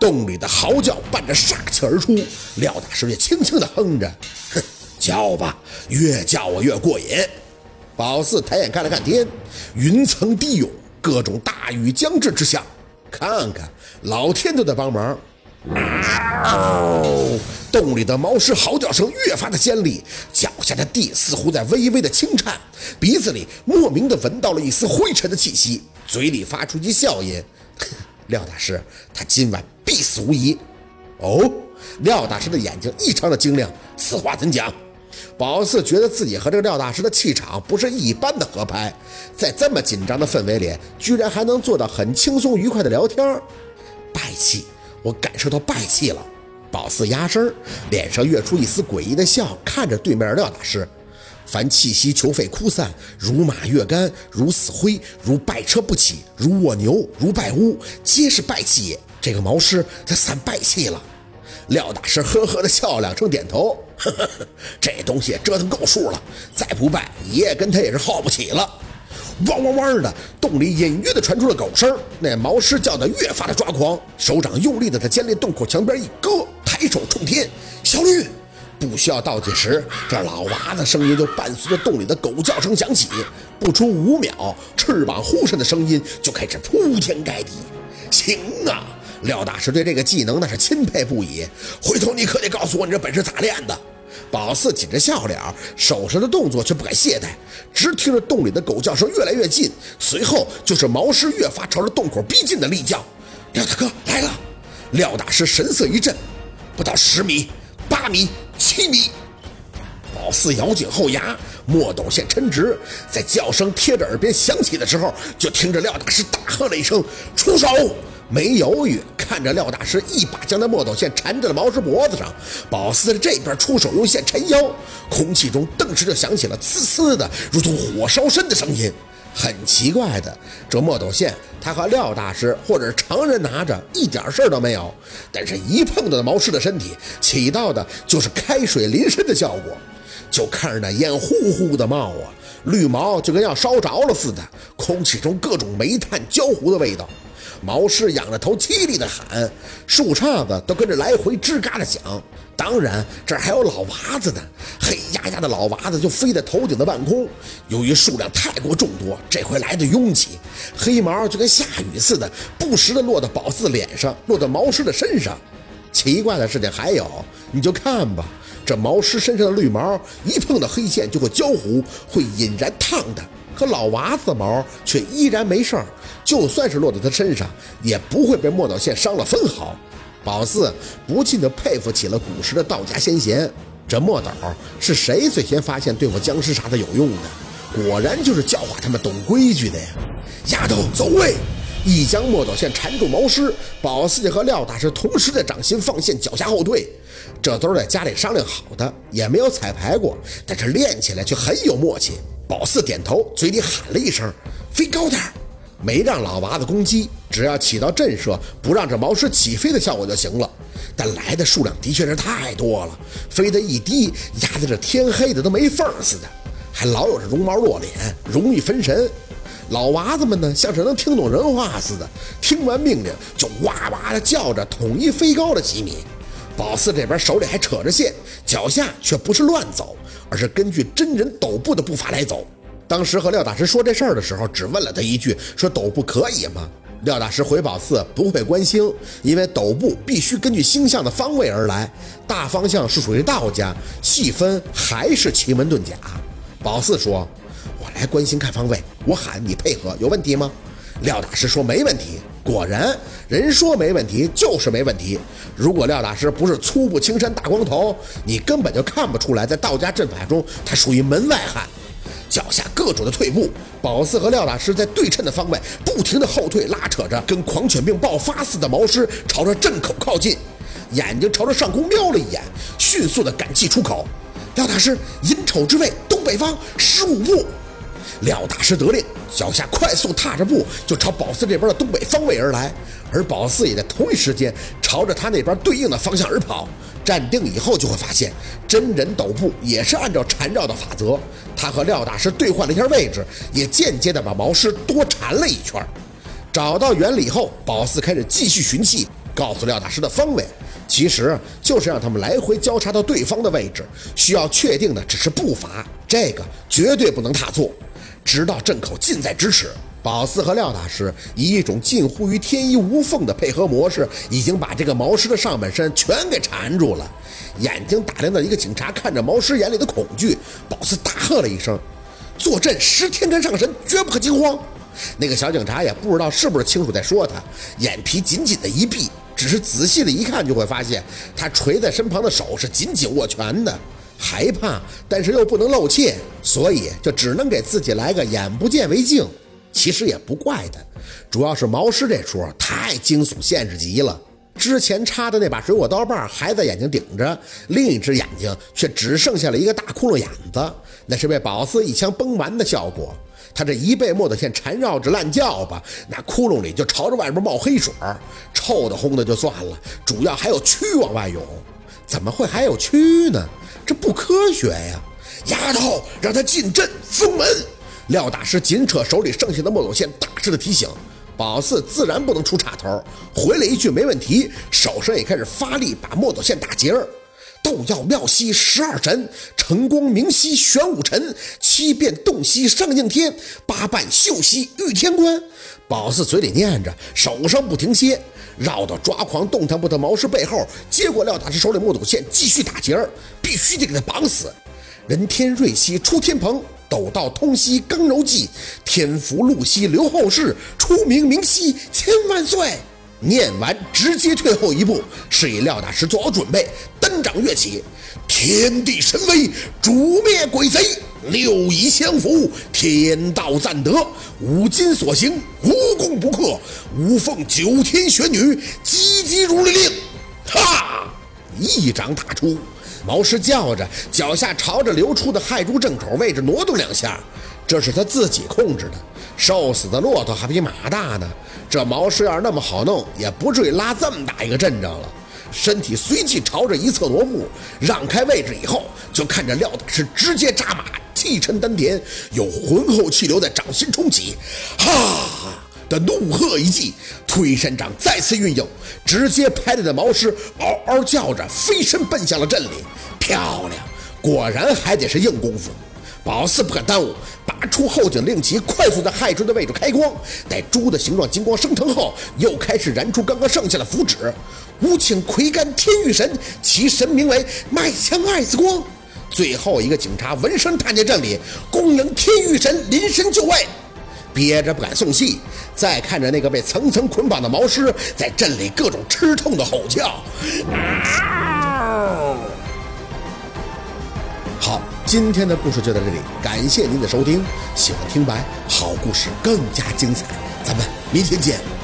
洞里的嚎叫伴着煞气而出，廖大师也轻轻地哼着：“哼，叫吧，越叫我越过瘾。”宝四抬眼看了看天，云层低涌，各种大雨将至之下，看看老天都在帮忙。嗷！洞里的毛狮嚎叫声越发的尖利，脚下的地似乎在微微的轻颤，鼻子里莫名的闻到了一丝灰尘的气息，嘴里发出一笑音：“ 廖大师，他今晚必死无疑。”哦，廖大师的眼睛异常的晶亮，此话怎讲？宝四觉得自己和这个廖大师的气场不是一般的合拍，在这么紧张的氛围里，居然还能做到很轻松愉快的聊天。败气，我感受到败气了。宝四压声，脸上跃出一丝诡异的笑，看着对面廖大师。凡气息求废枯散，如马跃干，如死灰，如败车不起，如卧牛，如败屋，皆是败气也。这个毛师他散败气了。廖大师呵呵的笑两声，点头。呵呵呵，这东西折腾够数了，再不败，爷爷跟他也是耗不起了。汪汪汪的，洞里隐约的传出了狗声。那毛狮叫得越发的抓狂，手掌用力的在尖利洞口墙边一搁，抬手冲天。小绿，不需要倒计时，这老娃子声音就伴随着洞里的狗叫声响起。不出五秒，翅膀呼扇的声音就开始铺天盖地。行啊！廖大师对这个技能那是钦佩不已。回头你可得告诉我，你这本事咋练的？宝四紧着笑脸，手上的动作却不敢懈怠，只听着洞里的狗叫声越来越近，随后就是毛狮越发朝着洞口逼近的厉叫。廖大哥来了！廖大师神色一震，不到十米、八米、七米。宝四咬紧后牙，墨斗线抻直，在叫声贴着耳边响起的时候，就听着廖大师大喝了一声：“出手！”没犹豫，看着廖大师一把将那墨斗线缠在了毛师脖子上，宝四这边出手用线缠腰，空气中顿时就响起了呲呲的如同火烧身的声音。很奇怪的，这墨斗线他和廖大师或者常人拿着一点事儿都没有，但是一碰到毛师的身体，起到的就是开水淋身的效果。就看着那烟呼呼的冒啊，绿毛就跟要烧着了似的，空气中各种煤炭焦糊的味道。毛狮仰着头凄厉的喊，树杈子都跟着来回吱嘎的响。当然，这儿还有老娃子呢，黑压压的老娃子就飞在头顶的半空。由于数量太过众多，这回来的拥挤，黑毛就跟下雨似的，不时的落到宝四脸上，落到毛狮的身上。奇怪的事情还有，你就看吧，这毛狮身上的绿毛一碰到黑线就会焦糊，会引燃烫的。可老娃子的毛却依然没事儿，就算是落在他身上，也不会被墨斗线伤了分毫。宝四不禁地佩服起了古时的道家先贤。这墨斗是谁最先发现对付僵尸啥的有用的？果然就是教化他们懂规矩的呀！丫头走位，一将墨斗线缠住毛师，宝四和廖大师同时在掌心放线，脚下后退。这都是在家里商量好的，也没有彩排过，但是练起来却很有默契。宝四点头，嘴里喊了一声：“飞高点没让老娃子攻击，只要起到震慑，不让这毛狮起飞的效果就行了。但来的数量的确是太多了，飞得一低，压得这天黑的都没缝似的，还老有这绒毛落脸，容易分神。老娃子们呢，像是能听懂人话似的，听完命令就哇哇的叫着，统一飞高了几米。宝四这边手里还扯着线，脚下却不是乱走。而是根据真人斗步的步伐来走。当时和廖大师说这事儿的时候，只问了他一句：“说斗步可以吗？”廖大师回宝四不会关心，因为斗步必须根据星象的方位而来，大方向是属于道家，细分还是奇门遁甲。宝四说：“我来关心看方位，我喊你配合，有问题吗？”廖大师说：“没问题。”果然，人说没问题就是没问题。如果廖大师不是粗布青衫大光头，你根本就看不出来，在道家阵法中他属于门外汉。脚下各种的退步，宝四和廖大师在对称的方位不停的后退，拉扯着跟狂犬病爆发似的毛狮朝着阵口靠近，眼睛朝着上空瞄了一眼，迅速的赶气出口。廖大师，寅丑之位，东北方十五步。廖大师得令，脚下快速踏着步，就朝宝四这边的东北方位而来。而宝四也在同一时间朝着他那边对应的方向而跑。站定以后，就会发现真人抖步也是按照缠绕的法则。他和廖大师兑换了一下位置，也间接的把毛师多缠了一圈。找到原理后，宝四开始继续寻气，告诉廖大师的方位，其实就是让他们来回交叉到对方的位置，需要确定的只是步伐，这个绝对不能踏错，直到阵口近在咫尺。宝四和廖大师以一种近乎于天衣无缝的配合模式，已经把这个毛师的上半身全给缠住了。眼睛打量到一个警察看着毛师眼里的恐惧，宝四大喝了一声：“坐镇十天干上神，绝不可惊慌。”那个小警察也不知道是不是清楚在说他，眼皮紧紧的一闭，只是仔细的一看就会发现，他垂在身旁的手是紧紧握拳的，害怕但是又不能露怯，所以就只能给自己来个眼不见为净。其实也不怪他，主要是毛师这出太惊悚现实极了。之前插的那把水果刀把还在眼睛顶着，另一只眼睛却只剩下了一个大窟窿眼子，那是被宝四一枪崩完的效果。他这一被墨斗线缠绕着烂叫吧，那窟窿里就朝着外边冒黑水，臭的烘的就算了，主要还有蛆往外涌。怎么会还有蛆呢？这不科学呀！丫头，让他进阵封门。廖大师紧扯手里剩下的墨斗线，大声的提醒宝四，自然不能出岔头，回了一句没问题，手上也开始发力把墨斗线打结儿。斗耀妙兮十二神，晨光明兮玄武辰，七变洞兮上应天，八瓣秀兮御天官。宝四嘴里念着，手上不停歇，绕到抓狂动弹不得毛师背后，接过廖大师手里木斗线，继续打结儿，必须得给他绑死。人天瑞兮出天蓬。斗道通兮刚柔济，天福禄兮留后世，出名明兮千万岁。念完，直接退后一步，示意廖大师做好准备，三掌跃起，天地神威，诛灭鬼贼，六仪相符，天道赞德，五金所行，无功不克，吾奉九天玄女急急如律令，哈，一掌打出。毛师叫着，脚下朝着流出的亥猪正口位置挪动两下，这是他自己控制的。瘦死的骆驼还比马大呢，这毛师要是那么好弄，也不至于拉这么大一个阵仗了。身体随即朝着一侧挪步，让开位置以后，就看着廖大师直接扎马，气沉丹田，有浑厚气流在掌心冲起，哈！的怒喝一记，推山掌再次运用，直接拍着的毛师嗷嗷叫着飞身奔向了阵里。漂亮，果然还得是硬功夫。宝四不敢耽误，拔出后颈令旗，快速在亥猪的位置开光。待猪的形状金光升腾后，又开始燃出刚刚剩下的符纸。吾请魁罡天御神，其神名为麦枪艾子光。最后一个警察闻声探进阵里，恭迎天御神临身就位。憋着不敢送戏，再看着那个被层层捆绑的毛师在阵里各种吃痛的吼叫。今天的故事就到这里，感谢您的收听。喜欢听白好故事更加精彩，咱们明天见。